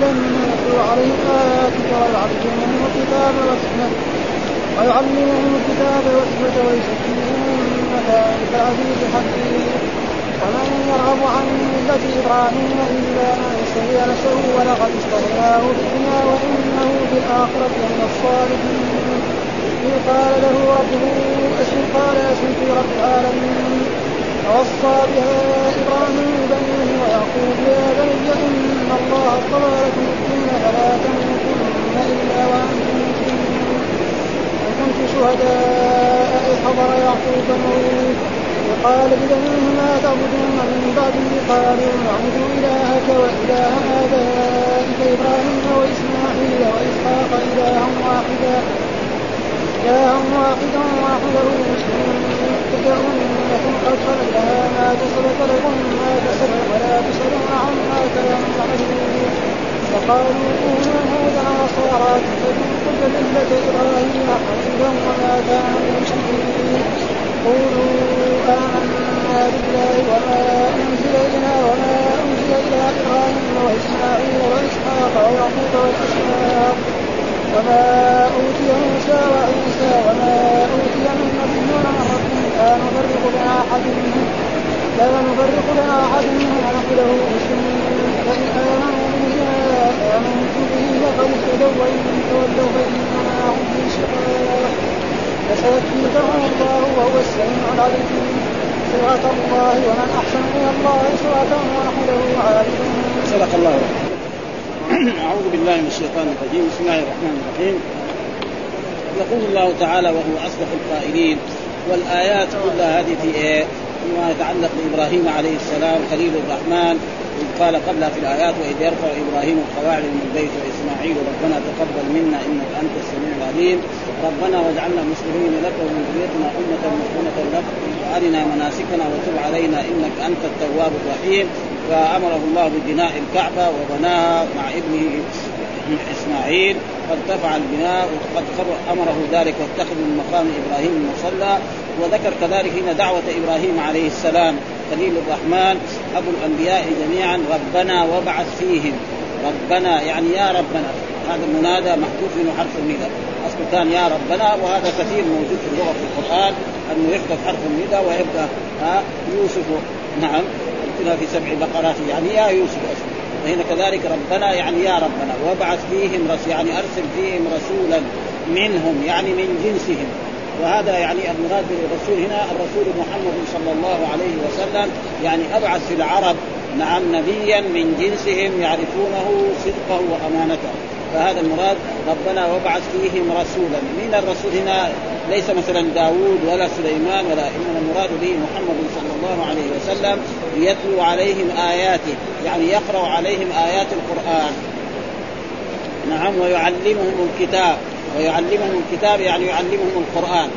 رسولا يتلو عليهم آياتك ويعلمهم الكتاب والحكمة ويعلمهم الكتاب والحكمة ويزكيهم إنك عزيز حكيم ومن يرغب عن ملة إبراهيم إلا من سهل نفسه ولقد اصطفيناه في الدنيا وإنه في الآخرة لمن الصالحين. إذ قال له ربه أسلم قال أسلمت رب العالمين. ووصى بها إبراهيم بنيه ويعقوب يا بني إن الله اصطفى لكم الدين فلا تموتن إلا وأنتم مسلمون وكنت شهداء إذ حضر يعقوب الموت وقال لبنيه ما تعبدون من بعده قالوا نعبد إلهك وإله آبائك إبراهيم وإسماعيل وإسحاق إلها واحدا. إلها واحدا وحده مسلمين تدعونكم قد خلت ما كسبت لكم ما كسبت ولا تسألون عما كانوا يعملون وقالوا كونوا هودا نصارى تتبعوا كل ملة إبراهيم حنيفا وما كان من قولوا آمنا بالله وما أنزل إلينا وما أنزل إلى إبراهيم وإسماعيل وإسحاق ويعقوب والأسباط وما أوتي موسى وعيسى وما أوتي النبيون من ربهم لا نفرق بين أحد منهم. لا نفرق بين أحد منهم. ونحن له مسلمون. فإن آمنوا به آمنتم به فقد اهتدوا وإن تولوا فإنما هم في شقاق فسيكفيكهم الله وهو السميع العليم صراط الله ومن أحسن من الله صراطا ونحن له عابدون. صدق الله. أعوذ بالله من الشيطان الرجيم. بسم الله الرحمن الرحيم. يقول الله تعالى وهو أصدق القائلين والآيات كلها هذه في إيه؟ فيما يتعلق بإبراهيم عليه السلام خليل الرحمن. إذ قال قبلها في الآيات وإذ يرفع إبراهيم القواعد من البيت وإسماعيل ربنا تقبل منا إنك أنت السميع العليم ربنا واجعلنا مسلمين لك ومن ذريتنا أمة مسلمة لك وأرنا مناسكنا وتب علينا إنك أنت التواب الرحيم فامره الله ببناء الكعبة وبناها مع ابنه إسماعيل. فارتفع البناء وقد أمره ذلك واتخذ من مقام إبراهيم مصلى. وذكر كذلك هنا دعوة إبراهيم عليه السلام خليل الرحمن أبو الأنبياء جميعا ربنا وابعث فيهم. ربنا يعني يا ربنا. هذا المنادى محذوف منه حرف النداء اصله كان يا ربنا وهذا كثير موجود في اللغة في القرآن أنه يحذف حرف النداء ويبدأ ها يوسف نعم. ائتنا في سبع بقرات يعني يا يوسف وهنا كذلك ربنا يعني يا ربنا وابعث فيهم رسول يعني أرسل فيهم رسولا منهم يعني من جنسهم. وهذا يعني المراد بالرسول هنا الرسول محمد صلى الله عليه وسلم يعني أبعث في العرب نعم نبيا من جنسهم يعرفونه صدقه وأمانته. فهذا المراد ربنا وابعث فيهم رسولا. من الرسول هنا ليس مثلا داوود ولا سليمان ولا إنما المراد به محمد صلى الله عليه وسلم يتلو عليهم آياته يعني يقرأ عليهم آيات القرآن. نعم ويعلمهم الكتاب ويعلمهم الكتاب يعني يعلمهم القرآن.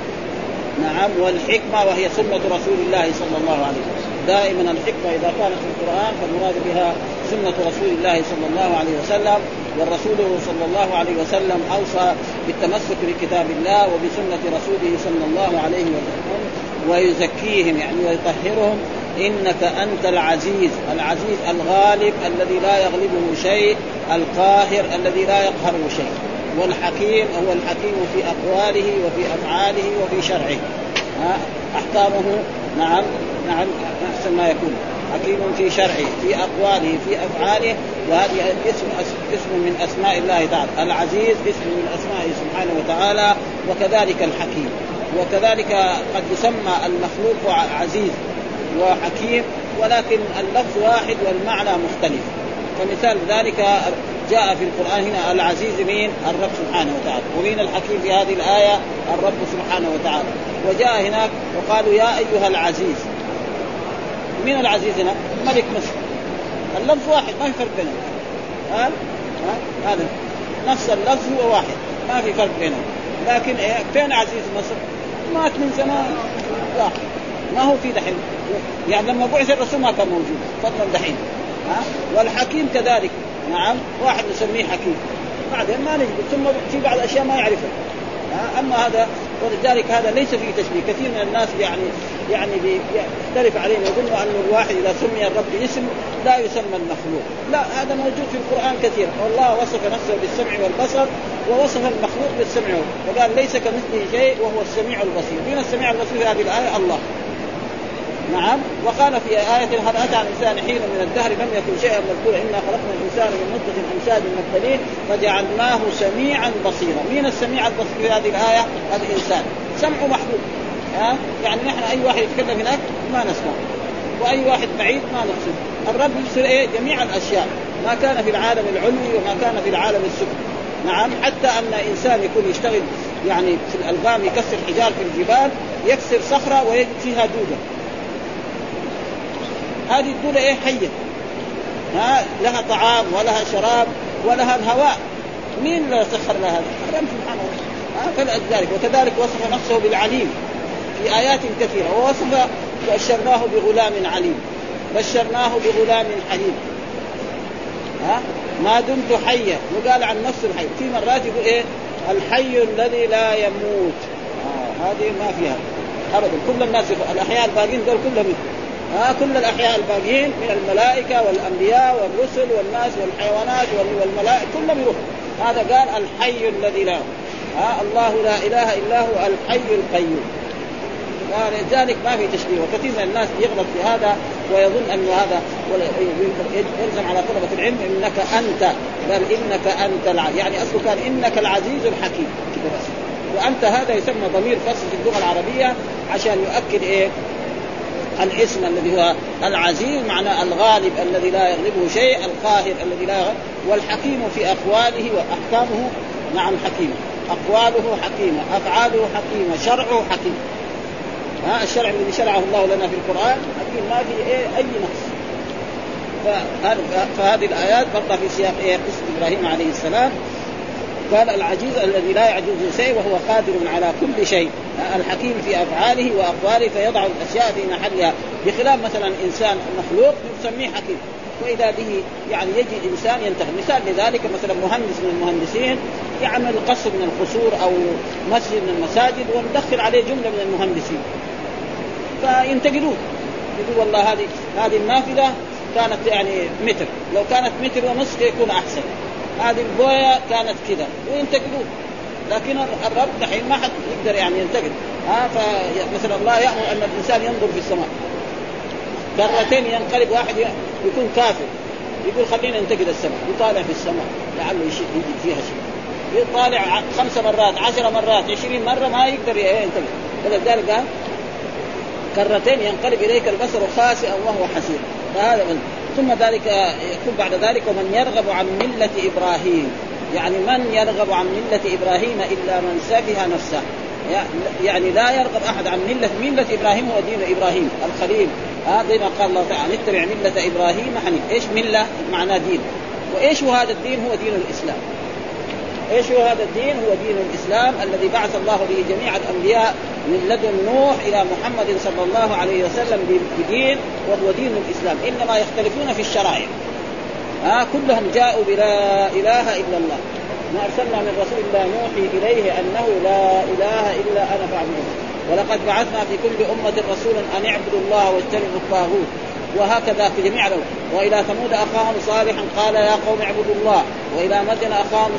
نعم والحكمة وهي سنة رسول الله صلى الله عليه وسلم. دائما الحكمة إذا كانت في القرآن فالمراد بها سنة رسول الله صلى الله عليه وسلم. والرسول صلى الله عليه وسلم أوصى بالتمسك بكتاب الله وبسنة رسوله صلى الله عليه وسلم ويزكيهم يعني ويطهرهم. إنك أنت العزيز العزيز الغالب الذي لا يغلبه شيء القاهر الذي لا يقهره شيء والحكيم هو الحكيم في أقواله وفي أفعاله وفي شرعه. أحكامه نعم نعم أحسن ما يكون. حكيم في شرعه في أقواله في أفعاله وهذه اسم اسم من أسماء الله تعالى العزيز اسم من أسمائه سبحانه وتعالى وكذلك الحكيم وكذلك قد يسمى المخلوق عزيز وحكيم ولكن اللفظ واحد والمعنى مختلف فمثال ذلك جاء في القرآن هنا العزيز مين؟ الرب سبحانه وتعالى، ومين الحكيم في هذه الآية؟ الرب سبحانه وتعالى، وجاء هناك وقالوا يا أيها العزيز. مين العزيز هنا؟ ملك مصر. اللفظ واحد ما في فرق بينهم. ها؟ ها؟ هذا نفس اللفظ هو واحد، ما في فرق بينهم. لكن إيه؟ فين عزيز مصر؟ مات من زمان لا ما هو في دحين يعني لما بعث الرسول ما كان موجود فضلا دحين ها والحكيم كذلك نعم واحد نسميه حكيم بعدين ما نجد ثم في بعض الأشياء ما يعرفها أما هذا ولذلك هذا ليس فيه تشبيه. كثير من الناس يعني يعني يختلف علينا يظن أن الواحد إذا سمي الرب اسم لا يسمى المخلوق. لا هذا موجود في القرآن كثير. والله وصف نفسه بالسمع والبصر ووصف المخلوق بالسمع. وقال ليس كمثله شيء وهو السميع البصير. من السميع البصير في هذه الآية؟ الله. نعم. وقال في آية هل أتى الإنسان حين من الدهر؟ لم يكن شيئا مذكورا. إنا خلقنا الإنسان من نطفة أمشاج نبتليه فجعلناه سميعا بصيرا. مين السميع البصير في هذه الآية؟ الإنسان. سمعه محدود ها؟ يعني نحن أي واحد يتكلم هناك ما نسمع. وأي واحد بعيد ما نقصد. الرب يبصر إيه؟ جميع الأشياء. ما كان في العالم العلوي وما كان في العالم السفلي. نعم. حتى أن إنسان يكون يشتغل يعني في الألبام يكسر حجار في الجبال يكسر صخرة ويجد فيها دودة. هذه الدولة إيه حية. ها؟ لها طعام ولها شراب ولها الهواء. مين سخر لها؟ هذا؟ الرب سبحانه وتعالى. فلذلك وكذلك وصف نفسه بالعليم في آيات كثيرة. ووصف بشرناه بغلام عليم. بشرناه بغلام حليم ها؟ ما دمت حيا وقال عن نفسه الحي. في مرات يقول إيه؟ الحي الذي لا يموت. آه هذه ما فيها ابدا. كل الناس الأحياء الباقيين دول كلهم ها كل الأحياء الباقيين من الملائكة والأنبياء والرسل والناس والحيوانات والملائكة كلهم يروحوا. هذا قال الحي الذي لا. ها الله لا إله إلا هو الحي القيوم. ولذلك ما في تشبيه وكثير من الناس يغلط في هذا ويظن أن هذا يلزم على طلبة العلم إنك أنت بل إنك أنت العزيز يعني أصله كان إنك العزيز الحكيم. وأنت هذا يسمى ضمير فصل في اللغة العربية عشان يؤكد إيه؟ الاسم الذي هو العزيز معنى الغالب الذي لا يغلبه شيء القاهر الذي لا يغلب والحكيم في أقواله وأحكامه نعم حكيم. أقواله حكيمة أفعاله حكيمة شرعه حكيم. ها الشرع الذي شرعه الله لنا في القرآن حكيم ما في إيه أي نقص فهذه الآيات برضه في سياق إيه قصة إبراهيم عليه السلام. قال العجيز الذي لا يعجزه شيء وهو قادر على كل شيء. الحكيم في أفعاله وأقواله فيضع الأشياء في محلها. بخلاف مثلا إنسان مخلوق نسميه حكيم. وإذا به يعني يجي إنسان ينتهي. مثال لذلك مثلا مهندس من المهندسين يعمل قصر من القصور أو مسجد من المساجد وندخل عليه جملة من المهندسين. فينتقدوه يقول والله هذه هذه النافذة كانت يعني متر. لو كانت متر ونصف يكون أحسن. هذه البوية كانت كذا. وينتقدوه لكن الرب دحين ما حد يقدر يعني ينتقد. ها فمثلا الله يأمر أن الإنسان ينظر في السماء. مرتين ينقلب واحد يكون كافر. يقول خلينا ننتقد السماء. يطالع في السماء. لعله يجي فيها شيء. يطالع خمس مرات عشر مرات عشرين مرة ما يقدر ينتقد. ولذلك قال كرتين ينقلب إليك البصر خاسئا وهو حسير. فهذا من ثم ذلك يكون بعد ذلك ومن يرغب عن ملة إبراهيم. يعني من يرغب عن ملة إبراهيم إلا من سفه نفسه؟ يعني لا يرغب أحد عن ملة ملة إبراهيم هو دين إبراهيم الخليل. هذا ما قال الله تعالى نتبع ملة إبراهيم حنيف إيش ملة؟ معناه دين. وإيش هو هذا الدين؟ هو دين الإسلام. إيش هو هذا الدين؟ هو دين الإسلام الذي بعث الله به جميع الأنبياء من لدن نوح إلى محمد صلى الله عليه وسلم بدين وهو دين الإسلام، إنما يختلفون في الشرائع. ها كلهم جاءوا بلا إله إلا الله. ما أرسلنا من رسول الله نوحي إليه أنه لا إله إلا أنا فاعبدون. ولقد بعثنا في كل أمة رسولا أن اعبدوا الله واجتنبوا الطاغوت. وهكذا في جميع الأمور وإلى ثمود أخاهم صالحا قال يا قوم اعبدوا الله وإلى مدين أخاهم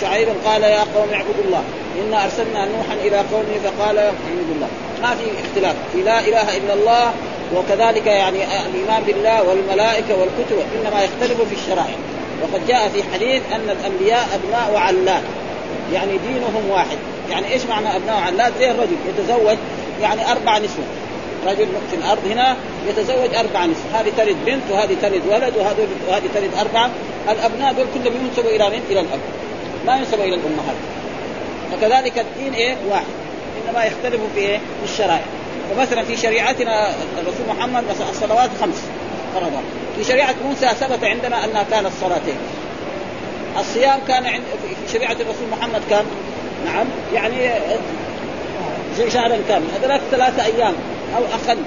شعيب قال يا قوم اعبدوا الله إنا أرسلنا نوحا إلى قومه فقال اعبدوا الله ما في اختلاف في لا إله إلا الله وكذلك يعني الإيمان بالله والملائكة والكتب إنما يختلف في الشرائع. وقد جاء في حديث أن الأنبياء أبناء علات يعني دينهم واحد. يعني إيش معنى أبناء علات زي الرجل يتزوج يعني أربع نسوة. رجل في الأرض هنا يتزوج أربع نسوة. هذه تلد بنت وهذه تلد ولد وهذه تلد اربعه الأبناء دول كلهم ينسبوا إلى من؟ إلى الأب. ما ينسب إلى الأمهات. فكذلك الدين إيه؟ واحد. إنما يختلف في إيه؟ في الشرائع. فمثلا في شريعتنا الرسول محمد الصلوات خمس فرضها في شريعة موسى ثبت عندنا أنها كانت صلاتين. الصيام كان عند في شريعة الرسول محمد كان نعم يعني شهرا كامل. هذولاك ثلاثة أيام أو أقل.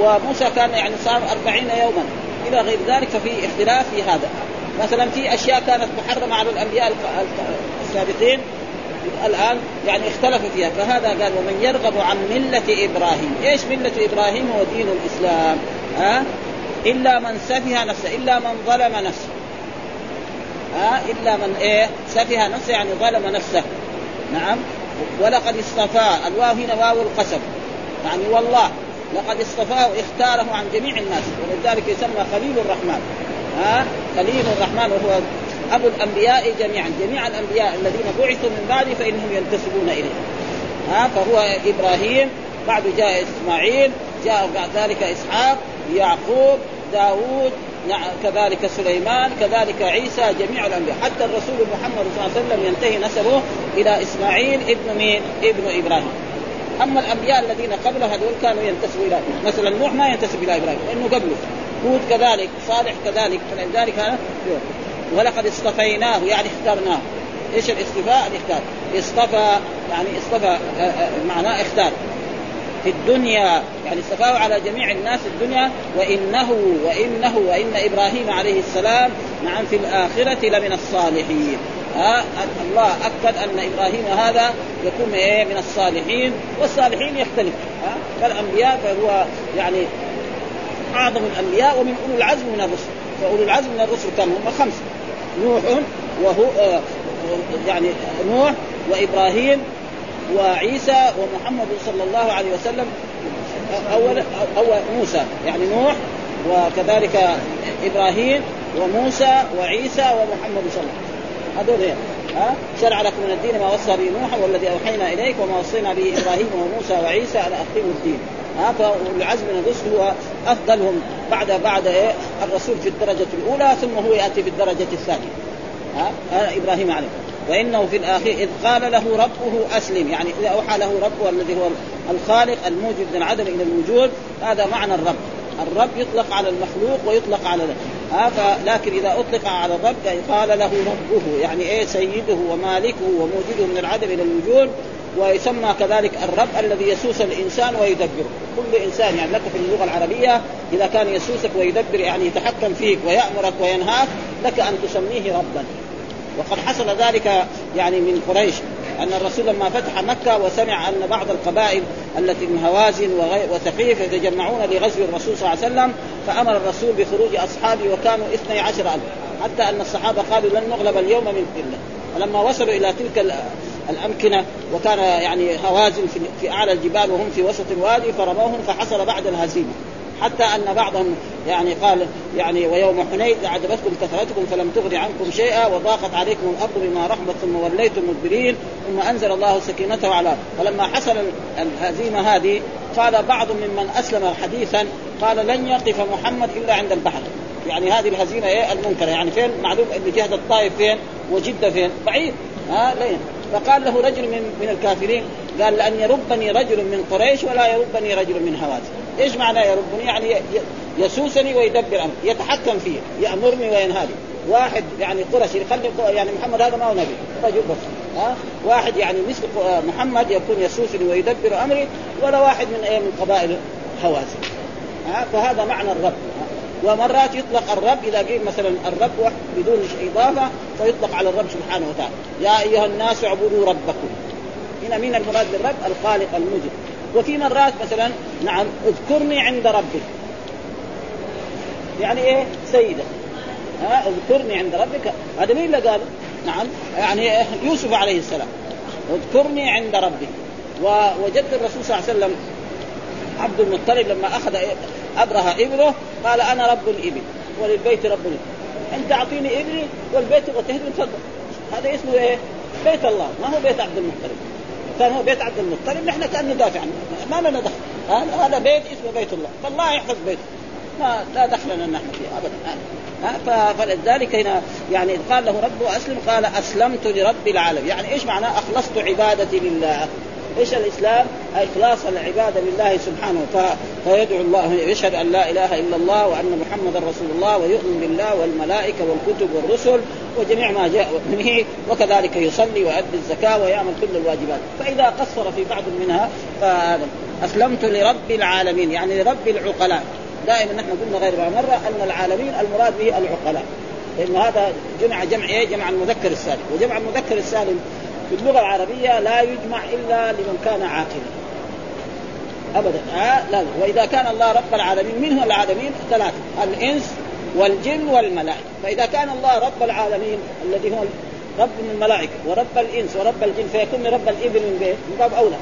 وموسى كان يعني صام أربعين يوما. إلى غير ذلك ففي اختلاف في هذا. مثلا في أشياء كانت محرمة على الأنبياء السابقين. الآن يعني اختلف فيها. فهذا قال ومن يرغب عن ملة إبراهيم، إيش ملة إبراهيم؟ هو دين الإسلام. ها؟ إلا من سفه نفسه إلا من ظلم نفسه. ها؟ إلا من إيه؟ سفه نفسه يعني ظلم نفسه. نعم؟ ولقد اصطفاه الواو هنا واو القسم. يعني والله لقد اصطفاه واختاره عن جميع الناس. ولذلك يسمى خليل الرحمن. ها؟ خليل الرحمن وهو أبو الأنبياء جميعا. جميع الأنبياء الذين بعثوا من بعده فإنهم ينتسبون إليه. ها فهو إبراهيم بعد جاء إسماعيل جاء بعد ذلك إسحاق يعقوب داوود كذلك سليمان كذلك عيسى جميع الأنبياء. حتى الرسول محمد صلى الله عليه وسلم ينتهي نسبه إلى إسماعيل ابن مين؟ ابن إبراهيم. أما الأنبياء الذين قبله هذول كانوا ينتسبوا إلى مثلا نوح ما ينتسب إلى إبراهيم لأنه قبله. هود كذلك صالح كذلك فلذلك ولقد اصطفيناه يعني اخترناه. إيش الاصطفاء؟ الاختار. اصطفى يعني اصطفى آه، آه، معناه اختار. في الدنيا يعني اصطفاه على جميع الناس في الدنيا وإنه وإنه وإن إبراهيم عليه السلام نعم في الآخرة لمن الصالحين. ها الله أكد أن إبراهيم هذا يكون إيه؟ من الصالحين والصالحين يختلف. ها فالأنبياء فهو يعني أعظم الأنبياء ومن أولو العزم من الرسل. فأولو العزم من الرسل كم هم خمسة. نوح وهو آه يعني نوح وإبراهيم وعيسى ومحمد صلى الله عليه وسلم أول أول موسى يعني نوح وكذلك إبراهيم وموسى وعيسى ومحمد صلى الله عليه وسلم هذول يعني. ها شرع لكم من الدين ما وصى به نوح والذي أوحينا إليك وما وصينا به إبراهيم وموسى وعيسى على أقيموا الدين ها فالعزم من الرسل هو أفضلهم بعد بعد إيه؟ الرسول في الدرجة الأولى ثم هو يأتي في الدرجة الثانية. ها؟ إبراهيم عليه. وإنه في الاخير إذ قال له ربه أسلم يعني إذا أوحى له ربه الذي هو الخالق الموجود من العدم إلى الوجود هذا معنى الرب. الرب يطلق على المخلوق ويطلق على ها لكن إذا أطلق على الرب قال له ربه يعني إيه؟ سيده ومالكه وموجوده من العدم إلى الوجود ويسمى كذلك الرب الذي يسوس الإنسان ويدبره، كل إنسان يعني لك في اللغة العربية إذا كان يسوسك ويدبر يعني يتحكم فيك ويأمرك وينهاك لك أن تسميه ربا. وقد حصل ذلك يعني من قريش أن الرسول لما فتح مكة وسمع أن بعض القبائل التي من هوازن وثقيف يتجمعون لغزو الرسول صلى الله عليه وسلم فأمر الرسول بخروج أصحابه وكانوا اثني عشر ألف. حتى أن الصحابة قالوا لن نغلب اليوم من قلة. فلما وصلوا إلى تلك الأمكنة وكان يعني هوازن في أعلى الجبال وهم في وسط الوادي فرموهم فحصل بعد الهزيمة. حتى أن بعضهم يعني قال يعني ويوم حنين أعجبتكم كثرتكم فلم تغن عنكم شيئا وضاقت عليكم الأرض بما رحبت ثم وليتم مدبرين ثم أنزل الله سكينته على فلما حصل الهزيمة هذه قال بعض ممن أسلم حديثا قال لن يقف محمد إلا عند البحر. يعني هذه الهزيمة إيه المنكرة؟ يعني فين؟ معلوم إن جهة الطائف فين وجدة فين؟ بعيد. ها لين. فقال له رجل من من الكافرين قال لأن يربني رجل من قريش ولا يربني رجل من هوازن إيش معنى يربني؟ يعني يسوسني ويدبر أمري يتحكم فيه يأمرني وينهاني. واحد يعني قرشي يخلي يعني محمد هذا ما هو نبي رجل بس ها؟ واحد يعني مثل محمد يكون يسوسني ويدبر أمري ولا واحد من من قبائل هوازن ها؟ فهذا معنى الرب. ومرات يطلق الرب إذا قيل مثلا الرب بدون إضافة فيطلق على الرب سبحانه وتعالى. يا أيها الناس اعبدوا ربكم. هنا مين المراد بالرب؟ الخالق الموجد وفي مرات مثلا نعم اذكرني عند ربك. يعني إيه؟ سيدة. ها؟ اذكرني عند ربك. هذا مين اللي قال؟ نعم يعني يوسف عليه السلام. اذكرني عند ربك ووجدت الرسول صلى الله عليه وسلم عبد المطلب لما أخذ ابره إبره قال أنا رب الإبل وللبيت رب الإبل. انت اعطيني ابني والبيت وتهدم تفضل هذا اسمه إيه؟ بيت الله. ما هو بيت عبد المطلب. كان هو بيت عبد المطلب نحن كان ندافع عنه. ما لنا دخل. هذا بيت اسمه بيت الله. فالله يحفظ بيته. ما لا دخل لنا نحن فيه ابدا. فلذلك هنا يعني قال له ربه أسلم قال أسلمت لرب العالمين. يعني إيش معناه أخلصت عبادتي لله. إيش الإسلام؟ إخلاص العبادة لله سبحانه فيدعو الله يشهد أن لا إله إلا الله وأن محمدا رسول الله ويؤمن بالله والملائكة والكتب والرسل وجميع ما جاء به وكذلك يصلي ويؤدي الزكاة ويعمل كل الواجبات. فإذا قصر في بعض منها فهذا. أسلمت لرب العالمين يعني لرب العقلاء. دائما نحن قلنا غير مرة أن العالمين المراد به العقلاء. لأن هذا جمع جمع إيه؟ جمع المذكر السالم. وجمع المذكر السالم في اللغة العربية لا يجمع إلا لمن كان عاقلا. ابدا. آه لا وإذا كان الله رب العالمين من العالمين ثلاثة الإنس والجن والملائكة. فإذا كان الله رب العالمين الذي هو رب الملائكة ورب الإنس ورب الجن فيكون رب الابن من من باب أولى.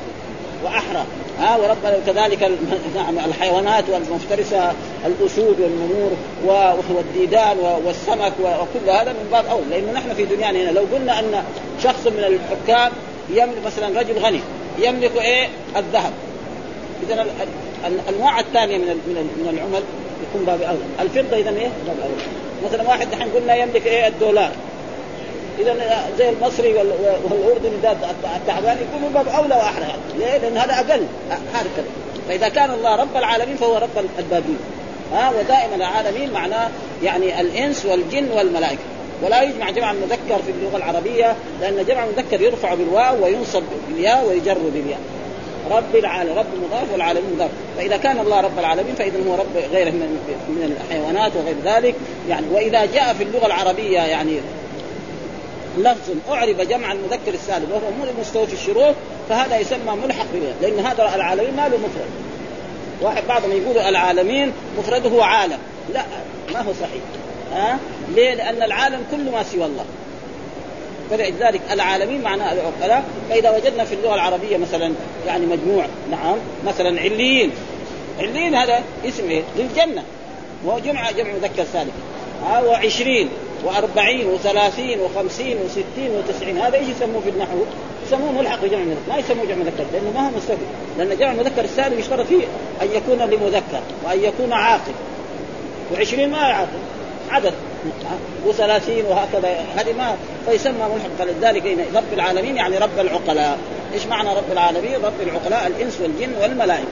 واحرى. ها ورب كذلك نعم الحيوانات والمفترسة الأسود والنمور والديدان والسمك وكل هذا من باب اولى لأنه نحن في دنيانا هنا لو قلنا أن شخص من الحكام يملك مثلا رجل غني يملك إيه؟ الذهب. اذا الانواع الثانية من من العمل يكون باب اولى الفضة اذا إيه؟ باب اولى مثلا واحد دحين قلنا يملك إيه؟ الدولار. إذا زي المصري والأردني ده التعبان يكون من باب أولى يعني ليه؟ لأن هذا أقل. هكذا فإذا كان الله رب العالمين فهو رب البابين ها؟ ودائما العالمين معناه يعني الإنس والجن والملائكة. ولا يجمع جمع المذكر في اللغة العربية لأن جمع المذكر يرفع بالواو وينصب بالياء ويجر بالياء. رب العالمين رب مضاف والعالمين مضاف. فإذا كان الله رب العالمين فإذا هو رب غيره من من الحيوانات وغير ذلك. يعني وإذا جاء في اللغة العربية يعني لفظ أعرب جمع المذكر السالم وهو مو مستوى في الشروط فهذا يسمى ملحق به لأن هذا العالمين ما له مفرد. واحد بعضهم يقول العالمين مفرده عالم. لا ما هو صحيح. ها؟ ليه؟ لأن العالم كل ما سوى الله. فلذلك العالمين معناه العقلاء. فإذا وجدنا في اللغة العربية مثلا يعني مجموع نعم مثلا عليين. عليين هذا اسم إيه؟ للجنة. وهو جمع جمع مذكر سالم. ها؟ وعشرين. وأربعين وثلاثين وخمسين وستين وتسعين. هذا إيش يسموه في النحو؟ يسموه ملحق بجمع المذكر ما يسموه جمع مذكر لأنه ما هو مستفيد لأن جمع المذكر السالم يشترط فيه أن يكون لمذكر وأن يكون عاقل. وعشرين ما يعاقل عدد. وثلاثين وهكذا. هذه ما فيسمى ملحق. فلذلك رب العالمين يعني رب العقلاء. إيش معنى رب العالمين؟ رب العقلاء الإنس والجن والملائكة.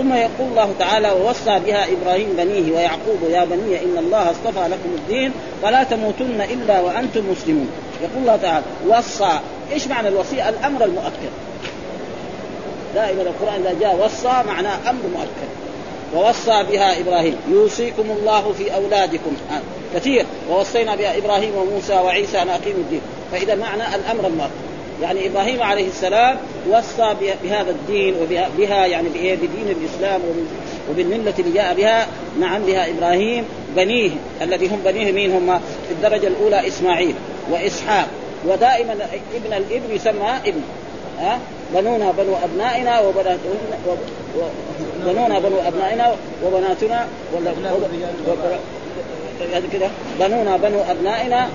ثم يقول الله تعالى ووصى بها إبراهيم بنيه ويعقوب يا بني إن الله اصطفى لكم الدين فلا تموتن إلا وأنتم مسلمون. يقول الله تعالى وصى. إيش معنى الوصيه؟ الأمر المؤكد. دائما القرآن إذا جاء وصى معناه أمر مؤكد. ووصى بها إبراهيم. يوصيكم الله في أولادكم. آه. كثير. ووصينا بها إبراهيم وموسى وعيسى أن أقيموا الدين. فإذا معنى الأمر المؤكد. يعني إبراهيم عليه السلام وصى بهذا الدين وبها يعني بدين الإسلام وبالملة اللي جاء بها نعم بها إبراهيم بنيه الذي هم بنيه مين هم؟ في الدرجة الأولى إسماعيل وإسحاق ودائما ابن الابن يسمى ابن ها؟ بنونا بنو أبنائنا وبناتنا بنونا بنو أبنائنا وبناتنا ولا كذا بنونا بنو أبنائنا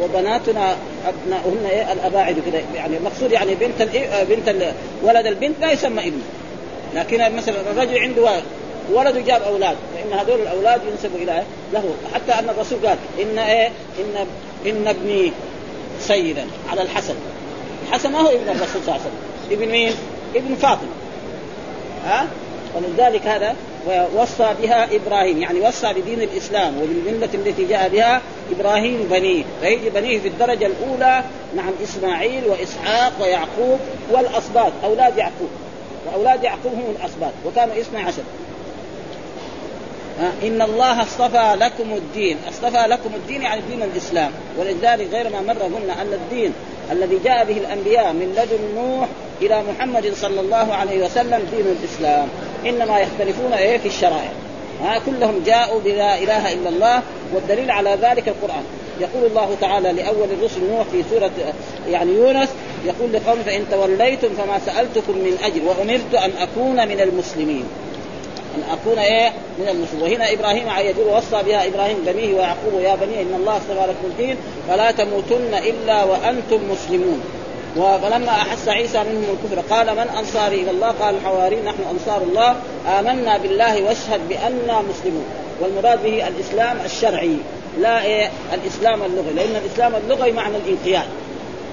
وبناتنا أبناؤهن إيه؟ الأباعد كذا يعني المقصود يعني بنت ال بنت ولد البنت لا يسمى ابن. لكن مثلا الرجل عنده ولد. جاب أولاد. فإن هذول الأولاد ينسبوا إلى له. حتى أن الرسول قال إن إيه؟ ان إن ابني سيدا. على الحسن. الحسن ما هو ابن الرسول صلى الله عليه وسلم. ابن مين؟ ابن فاطمة. ها؟ ولذلك هذا ووصى بها إبراهيم يعني وصى بدين الإسلام وبالملة التي جاء بها إبراهيم بنيه. فيجي بنيه في الدرجة الأولى نعم إسماعيل وإسحاق ويعقوب والاسباط أولاد يعقوب. وأولاد يعقوب هم الاسباط وكانوا اثني عشر. إن الله اصطفى لكم الدين. اصطفى لكم الدين يعني دين الإسلام. ولذلك غير ما مر قلنا أن الدين الذي جاء به الأنبياء من لدن نوح إلى محمد صلى الله عليه وسلم دين الإسلام. إنما يختلفون إيه في الشرائع. ها كلهم جاءوا بلا إله إلا الله والدليل على ذلك القرآن. يقول الله تعالى لأول الرسل نوح في سورة يعني يونس يقول لقوم فإن توليتم فما سألتكم من أجر وأمرت أن أكون من المسلمين. أن أكون إيه؟ من المسلمين. وهنا إبراهيم يقول وصى بها إبراهيم بنيه ويعقوب يا بني إن الله اصطفى لكم الدين فلا تموتن إلا وأنتم مسلمون. فلما أحس عيسى منهم الكفر. قال من أنصاري؟ إلى الله. قال الحواريين نحن أنصار الله. آمنا بالله واشهد بانا مسلمون. والمراد به الإسلام الشرعي لا إيه الإسلام اللغوي. لأن الإسلام اللغوي معنى الانقياد.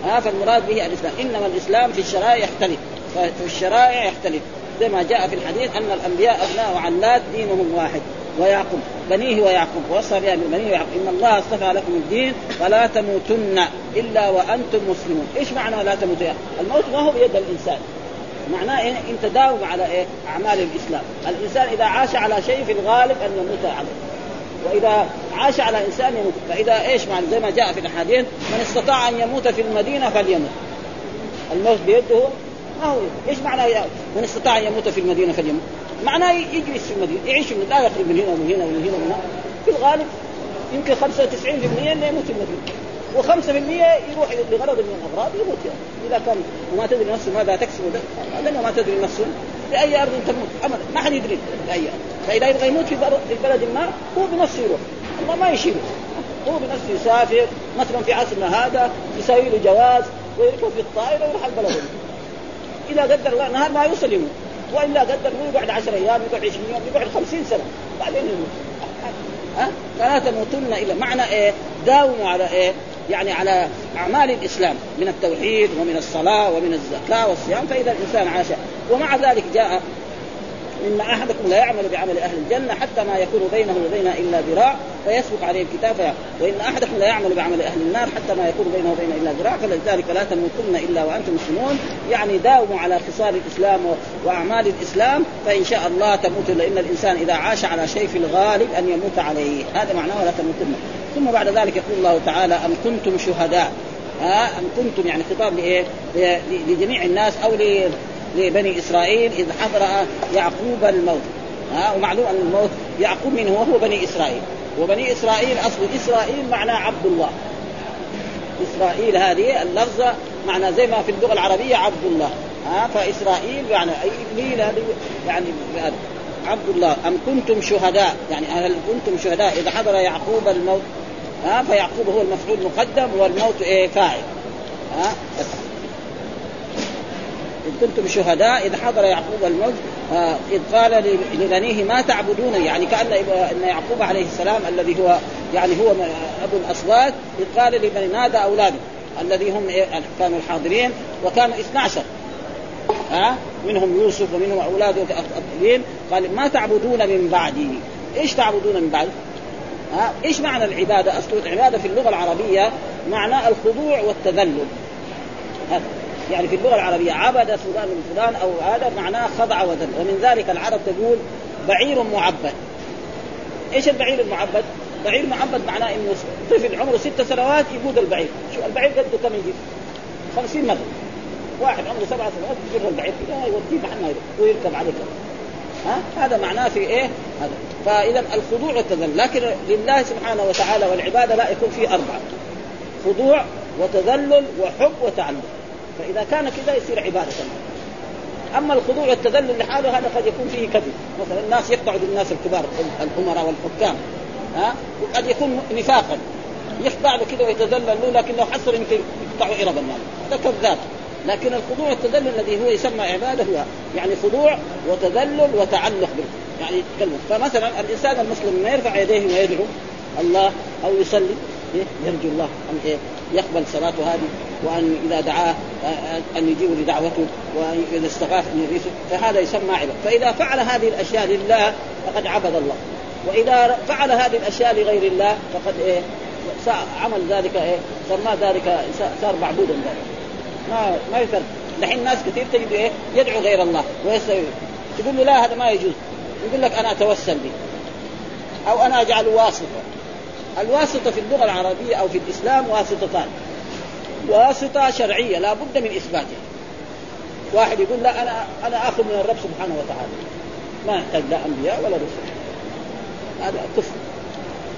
ها فالمراد به الإسلام. إنما الإسلام في الشرائع يختلف. ففي الشرائع يختلف. زي ما جاء في الحديث أن الأنبياء أبناء علات دينهم واحد. ويعقوب بنيه ويعقوب وصى بها بنيه ويعقوب إن الله اصطفى لكم الدين فلا تموتن إلا وأنتم مسلمون، إيش معنى لا تموتن؟ الموت ما هو بيد الإنسان معناه إيه؟ ان تداوم على إيه؟ أعمال الإسلام، الإنسان إذا عاش على شيء في الغالب أن يموت عليه. وإذا عاش على إنسان يموت، فإذا إيش معنى زي ما جاء في الأحاديث من استطاع أن يموت في المدينة فليمت. الموت بيده ما هو إيش معنى من استطاع أن يموت في المدينة فليموت معناه يجلس في المدينة يعيش من لا يخرج من هنا ومن هنا ومن هنا ومن هنا. في الغالب يمكن 95% إنه يموت في المدينة و5% يروح لغرض من الأغراض يموت يعني. إذا كان وما تدري نفسه ماذا تكسب لأنه ما تدري نفسه باي أرض تموت. ابدا ما حد يدري باي أرض. فإذا يبغى يموت في بلد ما هو بنفسه يروح. الله ما يشيله هو بنفسه يسافر مثلا في عصرنا هذا يسوي له جواز ويركب في الطائرة ويروح البلد. إذا قدر الله نهار ما يوصل يموت. والا قدر يقعد 10 أيام يقعد 20 يوم يقعد 50 سنة. بعدين ها؟ فلا تموتن إلا. معنى إيه؟ داوموا على إيه؟ يعني على أعمال الإسلام. من التوحيد ومن الصلاة ومن الزكاة والصيام فإذا الإنسان عاش. ومع ذلك جاء إن أحدكم لا يعمل بعمل أهل الجنة حتى ما يكون بينه وبينها إلا ذراع فيسبق عليه الكتاب. وإن أحدكم لا يعمل بعمل أهل النار حتى ما يكون بينه وبينها إلا ذراع فلذلك لا تموتن إلا وأنتم مسلمون يعني داوموا على خصال الإسلام وأعمال الإسلام فإن شاء الله تموت لأن الإنسان إذا عاش على شيء في الغالب أن يموت عليه هذا معناه لا تموتن ثم بعد ذلك يقول الله تعالى أم كنتم شهداء ها أم كنتم يعني خطاب لإيه؟ لجميع الناس أو لبني إسرائيل إذ حضر يعقوب الموت. ها ومعلوم أن الموت يعقوب من هو بني إسرائيل. وبني إسرائيل أصل إسرائيل معناه عبد الله. إسرائيل هذه اللفظة معنى زي ما في اللغة العربية عبد الله. ها فإسرائيل يعني أي هذه يعني عبد الله. أم كنتم شهداء؟ يعني هل كنتم شهداء إذا حضر يعقوب الموت؟ ها فيعقوب هو المفعول مقدم والموت إيه فاعل. ها إذ كنتم شهداء إذ حضر يعقوب الموت آه إذ قال لبنيه ما تعبدون؟ يعني كأن أن يعقوب عليه السلام الذي هو يعني هو أبو الأصوات إذ قال لبني نادى أولاده الذي هم إيه كانوا الحاضرين وكانوا 12 ها؟ منهم يوسف ومنهم اولاده الطفلين قال ما تعبدون من بعدي؟ إيش تعبدون من بعد؟ ها؟ إيش معنى العبادة؟ اصل العبادة في اللغة العربية معناه الخضوع والتذلل. يعني في اللغة العربية عبد فلان من فلان أو هذا معناه خضع وذل. ومن ذلك العرب تقول بعير معبد. إيش البعير المعبد؟ بعير معبد معناه إنه طفل عمره ست سنوات يقود البعير، شو البعير قده كم يجي؟ 50 متر. واحد عمره سبع سنوات يجر البعير. كذا يوديه محل ويركب عليه ها؟ هذا معناه في إيه؟ هذا. فإذا الخضوع والتذلل لكن لله سبحانه وتعالى والعبادة لا يكون فيه أربعة. خضوع وتذلل وحب وتعلق. فإذا كان كذا يصير عبادة أما الخضوع والتذلل لحاله هذا قد يكون فيه كذب. مثلا الناس يقطعوا بالناس الكبار الامراء والحكام ها؟ وقد يكون نفاقا. يخضع له كذا ويتذلل له لكن لو حصل يمكن يقطعوا اربا هذا كذاب. لكن الخضوع والتذلل الذي هو يسمى عبادة هو يعني خضوع وتذلل وتعلق به. يعني كلمة فمثلا الإنسان المسلم ما يرفع يديه ويدعو الله أو يصلي؟ يرجو الله أن إيه؟ يقبل صلاته هذه وأن إذا دعاه أن يجيب لدعوته واذا استغاث ان يغيثه فهذا يسمى عباده فإذا فعل هذه الأشياء لله فقد عبد الله. وإذا فعل هذه الأشياء لغير الله فقد إيه؟ عمل ذلك إيه؟ سماه ذلك صار معبودا ذلك. ما ما يفرق. دحين ناس كثير تجد إيه؟ يدعو غير الله. ويستوي تقول له لا هذا ما يجوز. يقول لك أنا أتوسل به أو أنا أجعل واسطه الواسطة في اللغة العربية أو في الإسلام واسطتان. واسطة شرعية لا بد من إثباتها. واحد يقول لا أنا أنا آخذ من الرب سبحانه وتعالى. ما يحتاج لا أنبياء ولا رسل. هذا كفر.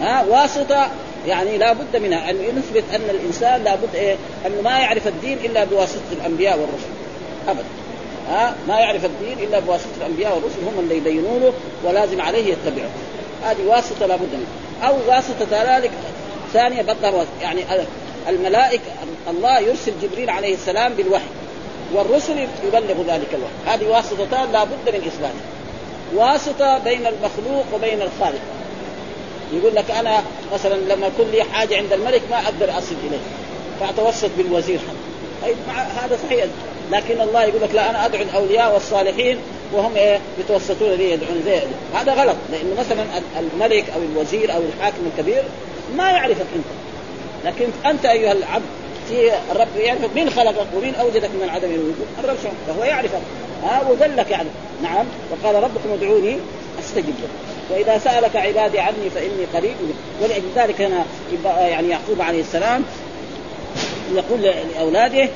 ها واسطة يعني لا بد منها. أن نثبت أن الإنسان لا بد إيه أنه ما يعرف الدين إلا بواسطة الأنبياء والرسل. ابدا. ها ما يعرف الدين إلا بواسطة الأنبياء والرسل. هم اللي يبينوا له ولازم عليه يتبعه. هذه واسطة لا بد منها. أو واسطة ذلك. ثانية بطل يعني الملائكة الله يرسل جبريل عليه السلام بالوحي والرسل يبلغ ذلك الوحي. هذه واسطتان لا بد من اثباتها واسطة بين المخلوق وبين الخالق. يقول لك أنا مثلا لما يكون لي حاجة عند الملك ما أقدر أصل إليه فأتوسط بالوزير. حق هذا صحيح. لكن الله يقول لك لا أنا أدعو الأولياء والصالحين وهم إيه؟ يتوسطون لي يدعون زي هذا غلط. لأنه مثلا الملك أو الوزير أو الحاكم الكبير ما يعرفك أنت. لكن أنت أيها العبد في الرب يعرفك مين خلقك ومين أوجدك من إلى الوجود؟ الرب فهو يعرفك ها وذلك يعني. نعم. وقال ربكم ادعوني أستجب لكم. وإذا سألك عبادي عني فإني قريب ولذلك هنا يعني يعقوب عليه السلام يقول لأولاده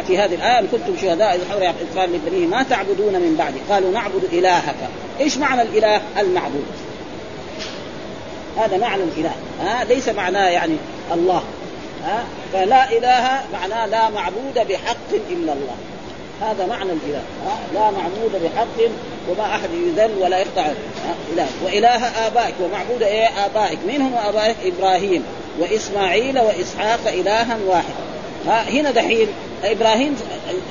في هذه ان كنتم شهداء إذ حضر إذ قال لبنيه ما تعبدون من بعدي؟ قالوا نعبد إلهك. إيش معنى الإله؟ المعبود. هذا معنى الإله. ها؟ ليس معناه يعني الله. ها؟ فلا إله معناه لا معبود بحق إلا الله. هذا معنى الإله. ها؟ لا معبود بحق وما أحد يذل ولا يخضع إله. وإله آبائك. ومعبود إيه؟ آبائك. من هم آبائك؟ إبراهيم. وإسماعيل وإسحاق إلها واحد. ها؟ هنا دحين إبراهيم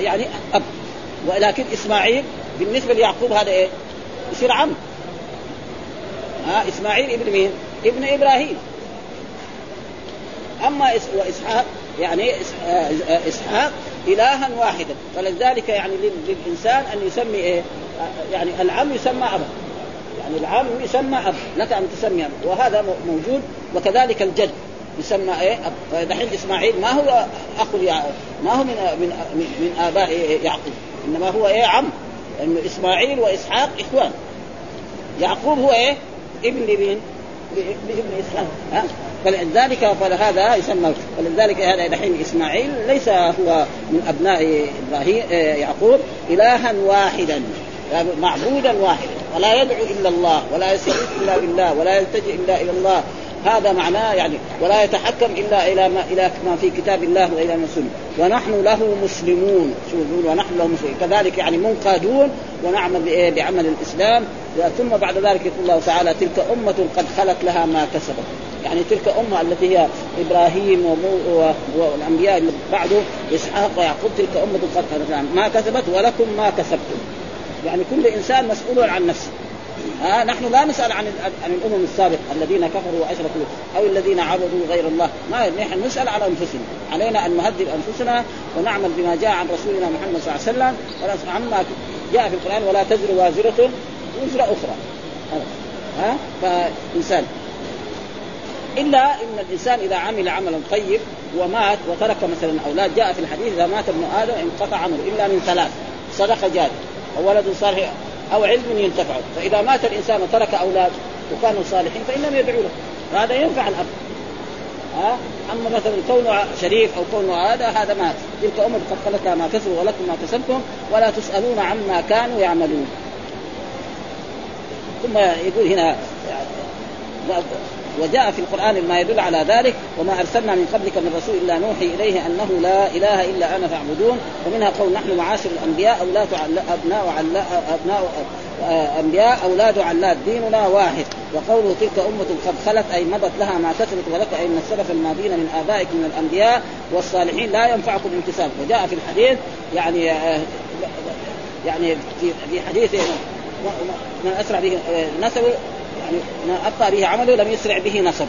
يعني أب. ولكن إسماعيل بالنسبة ليعقوب هذا إيه؟ يصير عم. ها إسماعيل ابن مين؟ ابن إبراهيم. أما وإسحاق يعني إسحاق إلها واحدا. فلذلك يعني للإنسان أن يسمي إيه؟ يعني العم يسمى أبا. يعني العم يسمى أب. لك أن تسمي اب وهذا موجود وكذلك الجد. يسمى إيه؟ دحين إسماعيل ما هو أخو ما هو من من من آباء يعقوب إنما هو إيه عم إنه إسماعيل وإسحاق إخوان. يعقوب هو إيه؟ ابن لمين؟ لابن إسحاق ها؟ فلذلك فهذا يسمى ولذلك هذا دحين إسماعيل ليس هو من أبناء إبراهيم يعقوب إلها واحدا معبودا واحدا ولا يدعو إلا الله ولا يستغيث إلا بالله ولا يلتجئ إلا إلى الله. هذا معناه يعني ولا يتحكم إلا إلى ما إلى ما في كتاب الله وإلى ما سنة. ونحن له مسلمون. شو ونحن له مسلمون. كذلك يعني منقادون ونعمل بعمل الإسلام. ثم بعد ذلك يقول الله تعالى تلك أمة قد خلت لها ما كسبت. يعني تلك أمة التي هي إبراهيم والأنبياء اللي بعده إسحاق ويعقوب تلك أمة قد خلت لها ما كسبت ولكم ما كسبتم. يعني كل إنسان مسؤول عن نفسه. ها نحن لا نسأل عن عن الأمم السابقة الذين كفروا وأشركوا أو الذين عبدوا غير الله. ما نحن نسأل على أنفسنا. علينا أن نهذب أنفسنا ونعمل بما جاء عن رسولنا محمد صلى الله عليه وسلم. عما جاء في القرآن ولا تزر وازرة وزر أخرى. ها؟ فإنسان. إلا إن الإنسان إذا عمل عملا طيب ومات وترك مثلا أولاد جاء في الحديث إذا مات ابن آدم انقطع عمله إلا من ثلاث. صدقة جارية. ولد صالح أو علم ينتفع فإذا مات الإنسان وترك أولاد وكانوا صالحين فانهم يدعوا له. هذا ينفع الأب. ها؟ أما مثلا كونه شريف أو كونه هذا هذا مات. تلك امه قد خلت ما كسبوا ولكم ما كسبتم. ولا تسألون عما كانوا يعملون. ثم يقول هنا وجاء في القرآن ما يدل على ذلك وما أرسلنا من قبلك من رسول إلا نوحي إليه أنه لا إله إلا أنا فاعبدون ومنها قول نحن معاشر الأنبياء أولاد أبناء ابناء أنبياء أولاد علات ديننا واحد. وقوله تلك أمة قد خلت أي مضت لها ما كسبت ولك من السلف الماضين من آبائكم من الأنبياء والصالحين لا ينفعكم الامتثال وجاء في الحديث يعني يعني في حديث من أسرع به نسبه يعني من ابطا به عمله لم يسرع به نسبه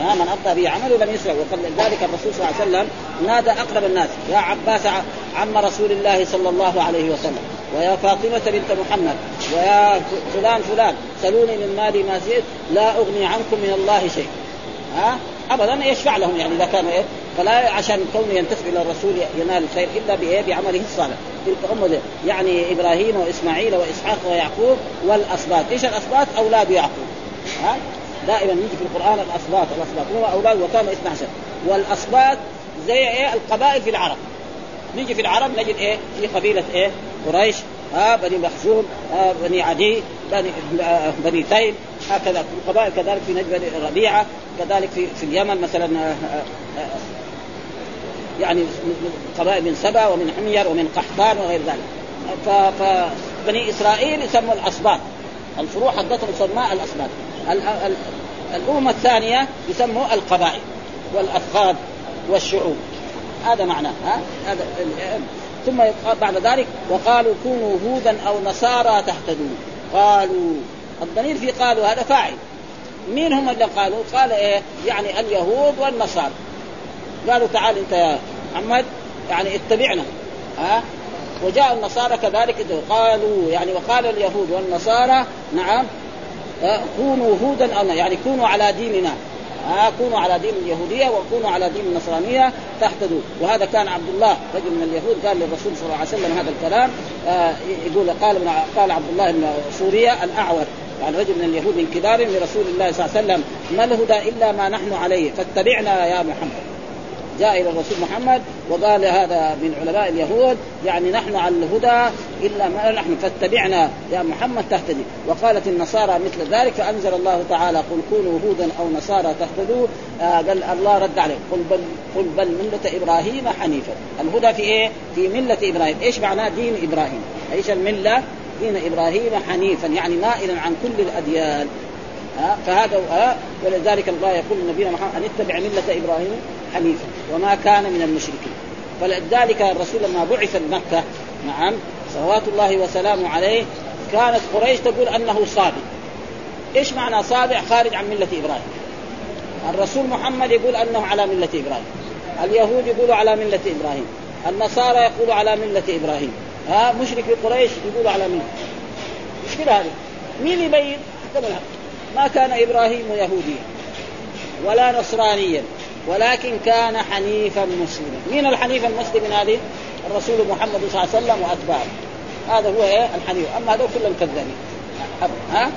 ها من ابطا به عمله لم يسرع. وقد ذلك الرسول صلى الله عليه وسلم نادى أقرب الناس. يا عباس عم رسول الله صلى الله عليه وسلم. ويا فاطمة بنت محمد. ويا فلان فلان. سلوني من مالي ما زيد. لا أغني عنكم من الله شيء. ها؟ ابدا يشفع لهم يعني إذا كانوا إيه؟ فلا عشان كونه ينتسب إلى الرسول ينال الخير إلا بإيه؟ بعمله الصالح. امه دي. يعني إبراهيم وإسماعيل وإسحاق ويعقوب والاسباط إيش الاسباط أولاد يعقوب. ها؟ دائما يجي في القرآن الاسباط الاسباط هو أولاد وكان 12 والاسباط زي إيه؟ القبائل في العرب. نيجي في العرب نجد إيه؟ في قبيلة إيه؟ قريش. ها؟ بني مخزوم ها؟ بني عدي بني بني تيم. هكذا. القبائل كذلك في نجد بني ربيعة كذلك في في اليمن مثلا يعني قبائل من سبأ ومن حمير ومن قحطان وغير ذلك. فبني إسرائيل يسموا الاسباط الفروع حقتهم يسمى الاسباط الامم الثانية يسموا القبائل والأفغان والشعوب. هذا معناه ها؟ هذا ثم بعد ذلك وقالوا كونوا هودا أو نصارى تهتدوا قالوا الضمير في قالوا هذا فاعل. مين هم اللي قالوا؟ قال إيه؟ يعني اليهود والنصارى. قالوا تعال انت يا محمد يعني اتبعنا. ها؟ وجاء النصارى كذلك قالوا يعني وقال اليهود والنصارى نعم كونوا هودا أو يعني كونوا على ديننا. ها؟ كونوا على دين اليهودية وكونوا على دين النصرانية تهتدوا. وهذا كان عبد الله رجل من اليهود قال للرسول صلى الله عليه وسلم هذا الكلام. آه يقول قال قال عبد الله بن سوريا الأعور يعني رجل من اليهود من كبار لرسول الله صلى الله عليه وسلم ما الهدى إلا ما نحن عليه فاتبعنا يا محمد. جاء إلى الرسول محمد وقال هذا من علماء اليهود يعني نحن على الهدى إلا ما نحن فاتبعنا. يا محمد تهتدي. وقالت النصارى مثل ذلك فأنزل الله تعالى قل كونوا هودا أو نصارى تهتدوا. آه قال الله رد عليه. قل بل قل بل ملة إبراهيم حنيفا الهدى في إيه؟ في ملة إبراهيم. إيش معناه دين إبراهيم؟ إيش الملة؟ دين إبراهيم حنيفا يعني مائلا عن كل الأديان. ها فهذا ها ولذلك الله يقول لنبينا محمد أن اتبع ملة إبراهيم؟ حنيفا وما كان من المشركين. فلذلك الرسول لما بعث مكة نعم صلوات الله وسلامه عليه كانت قريش تقول أنه صابئ إيش معنى صابع خارج عن ملة إبراهيم. الرسول محمد يقول أنه على ملة إبراهيم. اليهود يقولوا على ملة إبراهيم. النصارى يقولوا على ملة إبراهيم. ها مشركي قريش يقولوا على ملة. مشكله هذه؟ مين يبين؟ ما كان إبراهيم يهوديا ولا نصرانيا. ولكن كان حنيفا مسلما. مين الحنيف المسلم هذه؟ الرسول محمد صلى الله عليه وسلم وأتباعه. هذا هو إيه؟ الحنيف. أما هذول كلهم كذابين. ها؟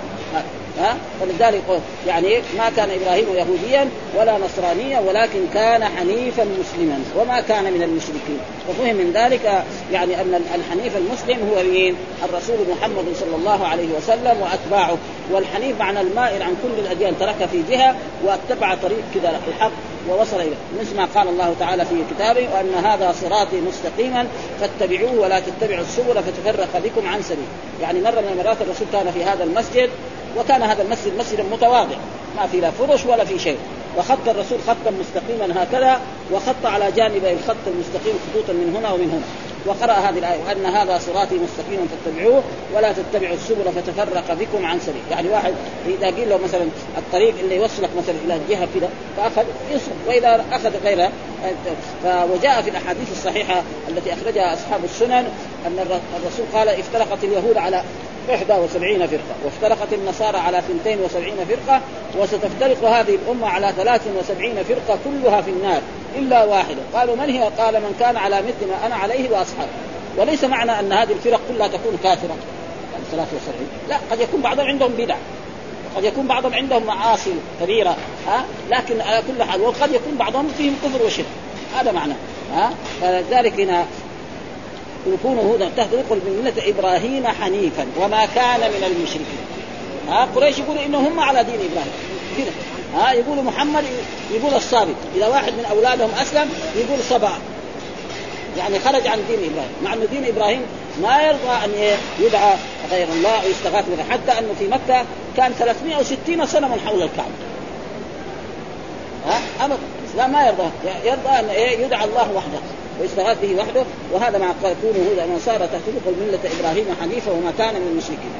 ها؟ فلذلك يعني ما كان إبراهيم يهوديا ولا نصرانيا ولكن كان حنيفا مسلما. وما كان من المشركين. وفهم من ذلك يعني أن الحنيف المسلم هو مين؟ الرسول محمد صلى الله عليه وسلم وأتباعه. والحنيف معنى المائل عن كل الأديان. ترك في جهة واتبع طريق كذا الحق. ووصل إليه. مثل ما قال الله تعالى في كتابه وأن هذا صراطي مستقيما فاتبعوه ولا تتبعوا السبل فتفرق بكم عن سبيل. يعني مرة من المرات الرسول كان في هذا المسجد وكان هذا المسجد مسجدا متواضع. ما في لا فرش ولا في شيء. وخط الرسول خطا مستقيما هكذا وخط على جانبي الخط المستقيم خطوطا من هنا ومن هنا. وقرأ هذه الآية وأن هذا صراطي مستقيما فاتبعوه ولا تتبعوا السبل فتفرق بكم عن سبيل. يعني واحد إذا قيل له مثلا الطريق اللي يوصلك مثلا إلى الجهة كذا فأخذ يصرف وإذا أخذ غيره وجاء في الأحاديث الصحيحة التي أخرجها أصحاب السنن أن الرسول قال افترقت اليهود على 71 فرقة وافترقت النصارى على 72 فرقة وستفترق هذه الأمة على 73 فرقة كلها في النار إلا واحدة. قالوا من هي؟ قال من كان على مثل ما أنا عليه وأصحابي وليس معنى أن هذه الفرق كلها تكون كافرة. 73 لا قد يكون بعضهم عندهم بدع. قد يكون بعضهم عندهم معاصي كبيرة ها؟ لكن على كل حال وقد يكون بعضهم فيهم كفر وشرك. هذا معنى ها؟ فلذلك هنا يكونوا هودا تهتدوا قل ملة إبراهيم حنيفا وما كان من المشركين. ها قريش يقولوا انهم هم على دين إبراهيم. كذا ها يقولوا محمد يقول الصابي إذا واحد من أولادهم أسلم يقول صبا. يعني خرج عن دين إبراهيم. مع إنه دين إبراهيم ما يرضى أن يدعى غير الله ويستغاث به. حتى إنه في مكة كان 360 سنة من حول الكعبة. ها ابدا. الاسلام ما يرضى. يرضى أن يدعى الله وحده. ويستغاث به وحده وهذا مع كونوا هودا صار تهتدوا مله إبراهيم حنيفا وما كان من المشركين.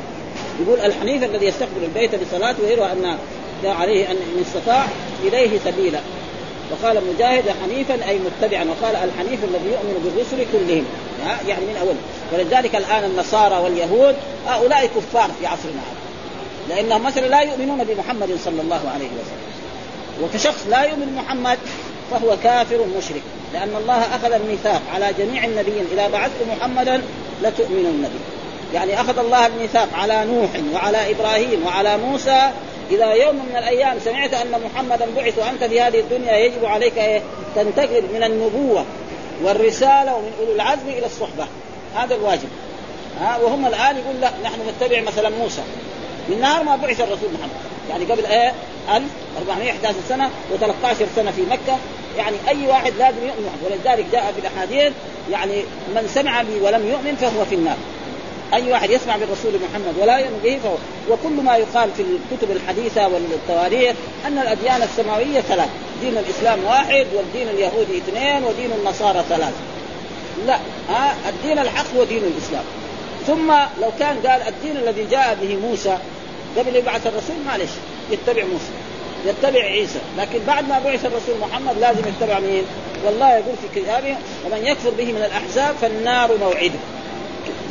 يقول الحنيف الذي يستقبل البيت بصلاته ويروى أن عليه أن من استطاع إليه سبيلا. وقال مجاهد حنيفا أي متبعا وقال الحنيف الذي يؤمن بالرسل كلهم. يعني من أول. ولذلك الآن النصارى واليهود هؤلاء كفار في عصرنا هذا لأنهم مثلا لا يؤمنون بمحمد صلى الله عليه وسلم. وكشخص لا يؤمن بمحمد فهو كافر مشرك. لأن الله أخذ الميثاق على جميع النبيين. إذا بعثت محمدا لتؤمنن به. يعني أخذ الله الميثاق على نوح وعلى إبراهيم وعلى موسى. إذا يوم من الأيام سمعت أن محمدا بعث وأنت في هذه الدنيا يجب عليك إيه؟ تنتقل من النبوة والرسالة ومن أولو العزم إلى الصحبة. هذا الواجب. ها وهم الآن يقول لا نحن نتبع مثلا موسى. من نهار ما بعث الرسول محمد. يعني قبل إيه؟ 1411 سنة و13 سنة في مكة. يعني أي واحد لازم يؤمن. ولذلك جاء في الأحاديث يعني من سمع بي ولم يؤمن فهو في النار. أي واحد يسمع بالرسول محمد ولا يؤمن به فهو. وكل ما يقال في الكتب الحديثة والتواريخ أن الأديان السماوية ثلاث. دين الإسلام واحد والدين اليهودي اثنين ودين النصارى ثلاث. لا ها الدين الحق هو دين الإسلام. ثم لو كان قال الدين الذي جاء به موسى قبل يبعث الرسول معلش يتبع موسى. يتبع عيسى. لكن بعد ما بعث الرسول محمد لازم يتبع مين؟ والله يقول في كتابه ومن يكفر به من الأحزاب فالنار موعده.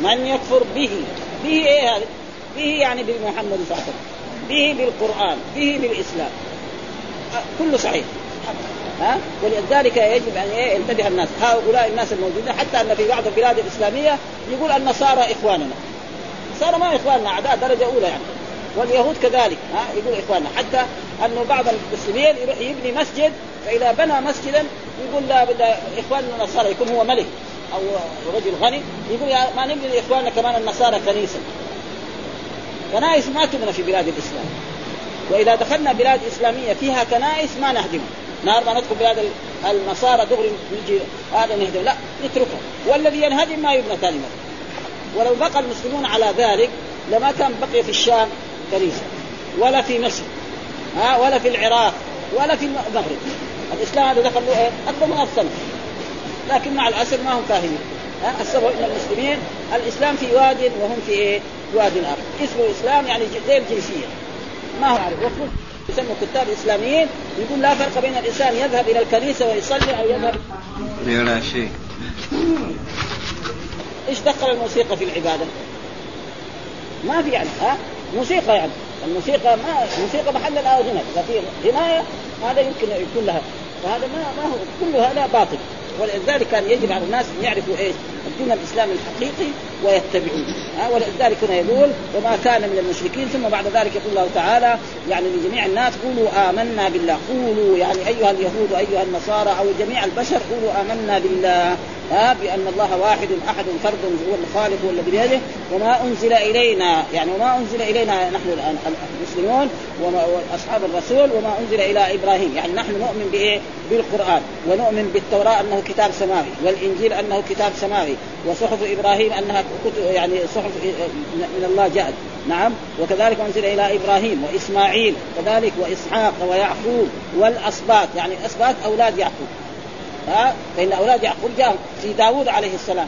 من يكفر به به إيه هذا؟ به يعني بمحمد صلى الله عليه وسلم. به بالقرآن به بالإسلام. كله صحيح. ها؟ ولذلك يجب أن إيه؟ ينتبه الناس. هؤلاء الناس الموجودين حتى أن في بعض البلاد الإسلامية يقول النصارى إخواننا. النصارى ما إخواننا أعداء درجة أولى يعني. واليهود كذلك ها يقول إخواننا حتى أنه بعض المسلمين يروح يبني مسجد فإذا بنى مسجدا يقول لا بدأ إخواننا النصارى يكون هو ملك أو رجل غني يقول يا ما نبني لاخواننا كمان النصارى كنيسة. كنائس ما تبنى في بلاد الإسلام. وإذا دخلنا بلاد إسلامية فيها كنائس ما نهدمها نار ما ندخل بلاد النصارى دغري نجي هذا نهدم. لا نتركها والذي ينهدم ما يبنى ثاني ولو بقى المسلمون على ذلك لما كان بقي في الشام كنيسه ولا في مصر ها ولا في العراق ولا في المغرب. الإسلام هذا دخل له إيه؟ أكثر من سنه لكن مع الأسف ما هم فاهمين السبب إن المسلمين الإسلام في واد وهم في إيه؟ واد آخر. اسمه الإسلام يعني زي الجنسيه ما هو عارف. وكل يسموا كتاب اسلاميين يقول لا فرق بين الإنسان يذهب إلى الكنيسة ويصلي أو يذهب. لا شيء إيش دخل الموسيقى في العبادة؟ ما في يعني ها؟ موسيقى يعني. الموسيقى ما الموسيقى محل الاغنيه إذا في غناية هذا يمكن يكون لها. فهذا ما ما هو كل هذا باطل. ولذلك كان يجب على الناس أن يعرفوا إيش؟ الدين الإسلامي الحقيقي ويتبعوه ها ولذلك هنا يقول وما كان من المشركين. ثم بعد ذلك يقول الله تعالى يعني لجميع الناس قولوا آمنا بالله. قولوا يعني أيها اليهود وأيها النصارى أو جميع البشر قولوا آمنا بالله. ها بأن الله واحد أحد فرد هو الخالق هو الذي بيده. وما أنزل إلينا يعني وما أنزل إلينا نحن الآن المسلمون وأصحاب الرسول وما أنزل إلى إبراهيم. يعني نحن نؤمن بإيه؟ بالقرآن. ونؤمن بالتوراة أنه كتاب سماوي. والإنجيل أنه كتاب سماوي. وصحف إبراهيم أنها يعني صحف من الله جاءت. نعم. وكذلك أنزل إلى إبراهيم وإسماعيل كذلك وإسحاق ويعقوب والأسباط. يعني أسباط أولاد يعقوب. ها؟ فإن أولاد يعقوب جاء في داوود عليه السلام.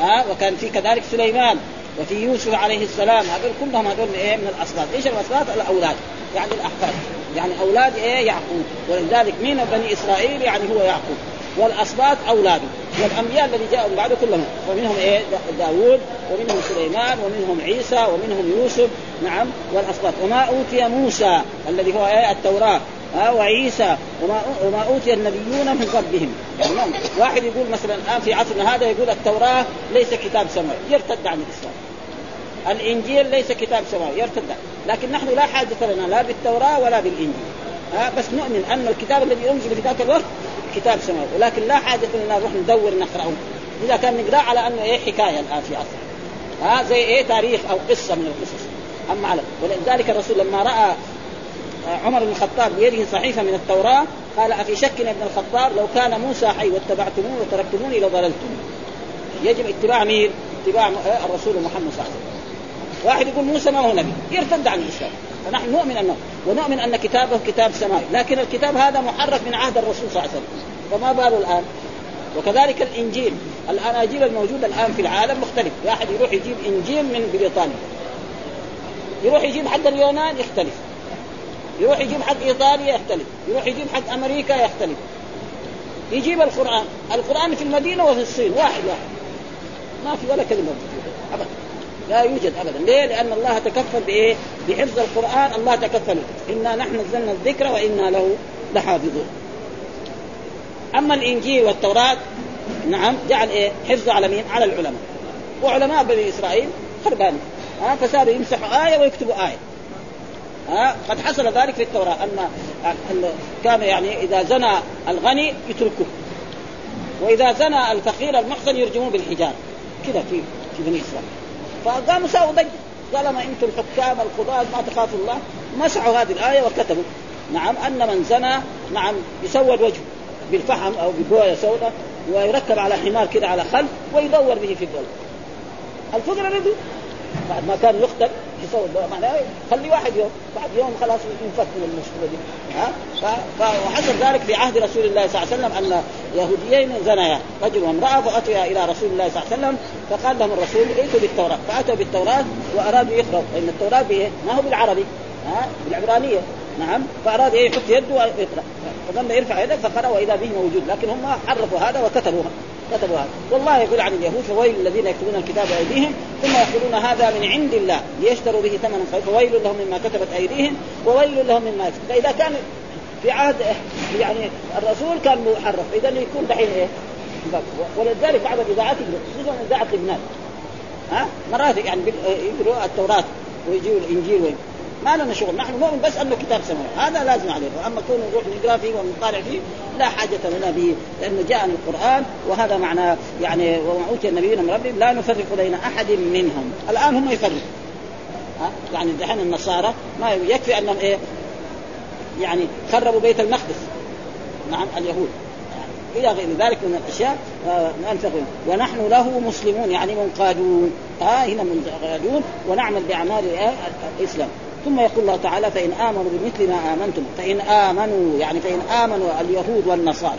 ها؟ وكان في كذلك سليمان وفي يوسف عليه السلام. هذول كلهم هذول إيه؟ من الأسباط، إيش الأسباط؟ الأولاد. يعني الأحفاد. يعني أولاد إيه؟ يعقوب. ولذلك مين بني إسرائيل؟ يعني هو يعقوب. والاسباط اولاده والأنبياء الذي جاءوا بعده كلهم. ومنهم إيه؟ داوود ومنهم سليمان ومنهم عيسى ومنهم يوسف. نعم والاسباط وما أوتي موسى الذي هو إيه؟ التوراة. ها وعيسى. وما وما أوتي النبيون من ربهم يعني واحد يقول مثلا الآن في عصرنا هذا يقول التوراة ليس كتاب سماوي. يرتد عن الإسلام. الإنجيل ليس كتاب سماوي. يرتد. لكن نحن لا حاجة لنا لا بالتوراة ولا بالإنجيل. ها بس نؤمن. ان الكتاب الذي انزل في ذاك الوقت كتاب سماوي. ولكن لا حاجة لنا نروح ندور نقرأه. إذا كان نقرأ على أنه إيه حكاية الآن في عصر ها زي إيه تاريخ أو قصة من القصص. أما على ولذلك الرسول لما رأى عمر بن الخطاب بيده صحيفة من التوراة قال افي شك ابن الخطاب لو كان موسى حي واتبعتموه وتركتموني لضللتم يجب اتباع مين؟ اتباع الرسول محمد صلى الله عليه وسلم. واحد يقول موسى ما هو نبي. يرتد عن الاسلام فنحن نؤمن انه ونؤمن أن كتابه كتاب سماوي. لكن الكتاب هذا محرف من عهد الرسول صلى الله عليه وسلم. فما باله الآن؟ وكذلك الإنجيل. الاناجيل الموجوده الآن في العالم مختلف. واحد يروح يجيب إنجيل من بريطانيا. يروح يجيب حق اليونان يختلف. يروح يجيب حق إيطاليا يختلف. يروح يجيب حق أمريكا يختلف. يجيب القرآن. القرآن في المدينة وفي الصين. واحد واحد. ما في ولا كلمة ابدا. لا يوجد ابدا. ليه؟ لأن الله تكفل بإيه؟ بحفظ القرآن. الله تكفل إنا نحن نزلنا الذكر وإنا له لحافظون. أما الإنجيل والتوراة نعم جعل إيه؟ حفظه على مين؟ على العلماء. وعلماء بني إسرائيل خربانين ها فصاروا يمسحوا آية ويكتبوا آية. ها قد حصل ذلك في التوراة. ان كان يعني إذا زنى الغني يتركه. وإذا زنى الفقير المحسن يرجموه بالحجار كذا في في بني إسرائيل. فقاموا ساووا ضجه طالما أنتم الحكام القضاة ما تخافوا الله. مسحوا هذه الآية وكتبوا. نعم أن من زنى نعم يسود وجهه بالفحم أو ببوية سوداء ويركب على حمار كده على خلف ويدور به في الدولة. الفقراء بعد ما كان يقتل يسوي معناه خلي واحد يوم بعد يوم خلاص ينفك من المشكلة دي. ها؟ وحصل ذلك في عهد رسول الله صلى الله عليه وسلم أن يهوديين زنيا رجل وامرأة فأتيا إلى رسول الله صلى الله عليه وسلم فقال لهم الرسول ائتوا بالتوراة. فأتوا بالتوراة وأرادوا يقرأوا لأن التوراة بايه؟ ما هو بالعربي ها؟ بالعبرانية. نعم؟ فأراد إيه؟ يحط يده ويقرأ. فظن يرفع يده فقرأ واذا به موجود. لكن هم حرفوا هذا وكتبوها كتبوا هذا والله يقول عن اليهود فويل الذين يكتبون الكتاب بأيديهم ثم يقولون هذا من عند الله. ليشتروا به ثمنا فويل لهم مما كتبت أيديهم وويل لهم مما يكتب فإذا كان في عهد يعني الرسول كان محرف. إذا يكون دحين إيه؟ ولذلك بعض الاذاعات خصوصا إذاعة لبنان ها؟ مرات يعني يقروا التوراة ويجيب الإنجيل ما لنا شغل. نحن نؤمن بس أنه كتاب سماوي هذا لازم عليه. اما كون نروح نقرا فيه ونطالع فيه لا حاجة لنا به لأنه جاء القرآن وهذا معنى يعني وما اوتي النبيون من ربهم لا نفرق بين أحد منهم. الآن هم يفرقوا. يعني دحين النصارى ما يكفي أنهم إيه؟ يعني خربوا بيت المقدس. نعم اليهود. إلى غير ذلك من الأشياء آه ونحن له مسلمون يعني منقادون. ها آه هنا منقادون ونعمل بأعمال الإسلام. ثم يقول الله تعالى فإن آمنوا بمثل ما آمنتم فإن آمنوا يعني فإن آمنوا اليهود والنصارى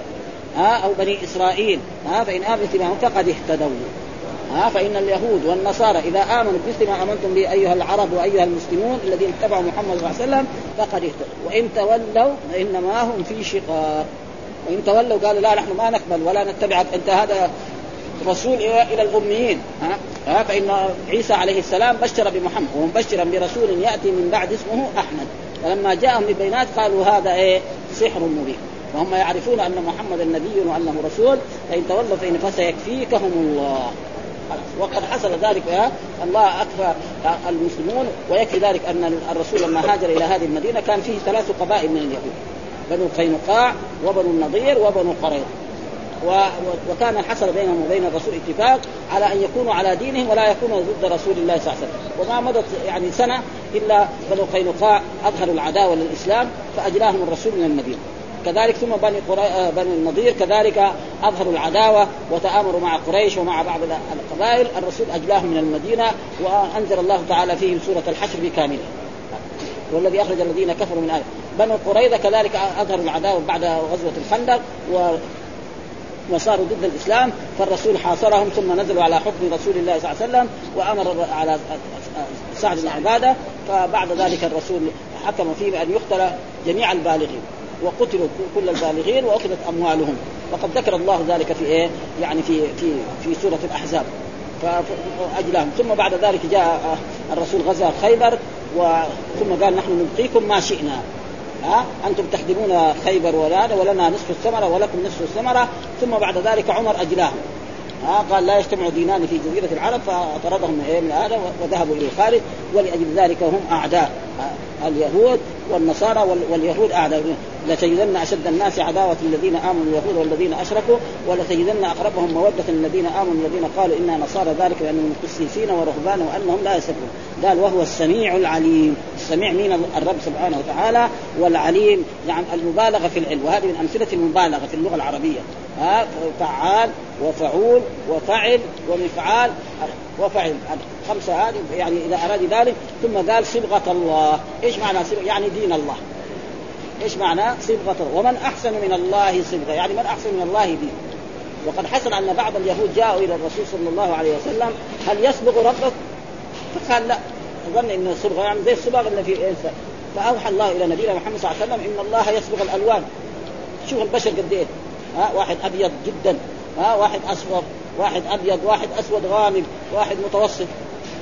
ها أو بني إسرائيل ها فإن آمنوا بمثل ما فقد اهتدوا ها فإن اليهود والنصارى إذا آمنوا بمثل ما آمنتم به أيها العرب وأيها المسلمون الذين اتبعوا محمد صلى الله عليه وسلم فقد اهتدوا. وإن تولوا فإنما هم في شقاق. وإن تولوا قالوا لا نحن ما نقبل ولا نتبعك أنت هذا رسول إلى الأميين ها؟ ها؟ فإن عيسى عليه السلام بشر بمحمد ومبشرا برسول يأتي من بعد اسمه أحمد. فلما جاءهم ببينات قالوا هذا إيه؟ سحر مبين. وهم يعرفون أن محمدا نبي وأنه رسول فإن تولوا فإن فسيكفيكهم الله. وقد حصل ذلك يا الله اكفى المسلمون. ويكفي ذلك أن الرسول لما هاجر إلى هذه المدينة كان فيه ثلاث قبائل من اليهود. بنو قينقاع وبنو النضير وبنو قريظة. وكان حصل بينهم وبين الرسول اتفاق على أن يكونوا على دينهم ولا يكونوا ضد رسول الله صلى الله عليه وسلم. وما مضت يعني سنة إلا بنو قينقاع أظهروا العداوة للإسلام فأجلاهم الرسول من المدينة. كذلك ثم بني قري... بني النضير كذلك أظهروا العداوة وتآمروا مع قريش ومع بعض القبائل. الرسول أجلاهم من المدينة وأنزل الله تعالى فيهم سورة الحشر بكاملها. والذي أخرج الذين كفروا من آية. بنو قريظة كذلك أظهروا العداوة بعد غزوة الخندق و وصاروا ضد الإسلام فالرسول حاصرهم ثم نزلوا على حكم رسول الله صلى الله عليه وسلم وأمر على سعد بن عبادة فبعد ذلك الرسول حكم فيه ان يقتل جميع البالغين وقتلوا كل البالغين وأخذت أموالهم. وقد ذكر الله ذلك في إيه؟ يعني في في في سورة الأحزاب. فاجلاهم ثم بعد ذلك جاء الرسول غزا خيبر ثم قال نحن نبقيكم ما شئنا. ها؟ أنتم تخدمون خيبر ولا ولنا نصف الثمرة ولكم نصف الثمرة ثم بعد ذلك عمر أجلاهم. ها؟ قال لا يجتمع دينان في جزيرة العرب فطردهم من هذا وذهبوا إلى الخارج ولأجل ذلك هم أعداء. اليهود والنصارى واليهود اعداء لتجدن أشد الناس عداوة الذين آمنوا اليهود والذين أشركوا ولتجدن أقربهم مودة الذين آمنوا الذين قالوا إنا نصارى ذلك لانهم قسيسين ورهبانا وأنهم لا يستكبرون قال وهو السميع العليم. السميع مين الرب سبحانه وتعالى؟ والعليم يعني المبالغة في العلم. وهذه من أمثلة المبالغة في اللغة العربية. ها فعال وفعول وفعل ومفعال. وفعل. خمسة هذه يعني إذا أراد ذلك ثم قال صبغة الله. إيش معنى صبغة؟ يعني دين الله. إيش معنى صبغة ومن أحسن من الله صبغة. يعني من أحسن من الله دين. وقد حصل أن بعض اليهود جاءوا إلى الرسول صلى الله عليه وسلم هل يصبغ ربك؟ فقال لا. ظن إن الصبغه يعني زي الصبغ اللي في الانسان فأوحى الله إلى نبينا محمد صلى الله عليه وسلم إن الله يصبغ الألوان. شوف البشر قد إيه؟ ها واحد أبيض جدا ها واحد أصفر واحد أبيض واحد أسود غامق واحد متوسط.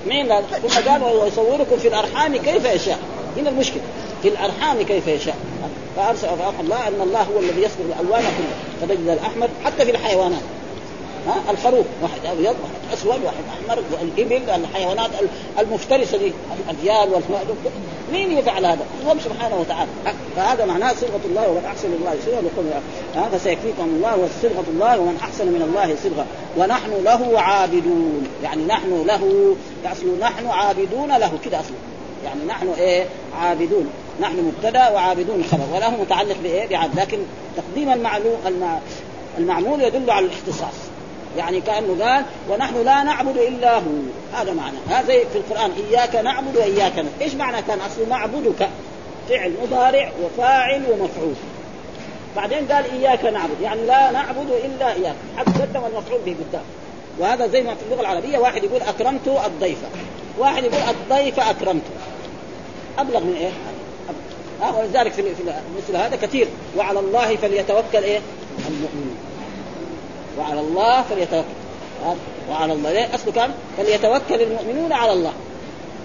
مين ثم قال ويصوركم في الأرحام كيف يشاء. هنا المشكلة. في الأرحام كيف يشاء. فارسل الله أن الله هو الذي يصبغ الألوان كلها. فتجد الأحمر حتى في الحيوانات. ها الخروف واحد أبيض واحد أسود واحد أحمر الابل الحيوانات المفترسة دي الأجيال مين يفعل هذا؟ هو سبحانه وتعالى. فهذا معناه صبغه الله ومن أحسن الله صبغه ها فسيكفيكم الله وصبغه الله ومن أحسن من الله صبغه ونحن له عابدون. يعني نحن له أصل نحن عابدون له. كده اصله يعني نحن إيه؟ عابدون. نحن مبتدا وعابدون خبر. وله متعلق بإيه؟ بعبد. لكن تقديم المعلوم المعمول يدل على الاختصاص. يعني كأنه قال ونحن لا نعبد إلا هو. هذا معنى. هذا في القرآن إياك نعبد وإياك نستعين. إيش معنى كان؟ أصل نعبدك فعل مضارع وفاعل ومفعول. بعدين قال إياك نعبد. يعني لا نعبد إلا إياك. قدم المفعول به قدام. وهذا زي ما في اللغة العربية واحد يقول أكرمت الضيف. واحد يقول الضيف اكرمته أبلغ من إيه؟ ها ولذلك في مثل هذا كثير. وعلى الله فليتوكل إيه؟ المؤمنون. وعلى الله فليتوكل. وعلى الله. ليه؟ اصله كان فليتوكل المؤمنون على الله.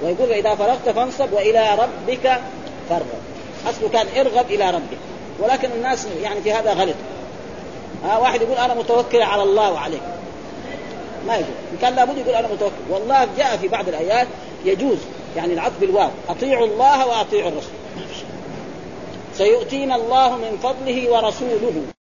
ويقول إذا فرغت فانصب وإلى ربك فارغب. اصله كان ارغب إلى ربك. ولكن الناس يعني في هذا غلط. ها واحد يقول أنا متوكل على الله وعليك. ما يجوز. إن كان لابد يقول أنا متوكل. والله جاء في بعض الآيات يجوز. يعني العطف بالواو. أطيعوا الله وأطيعوا الرسول. سيؤتينا الله من فضله ورسوله.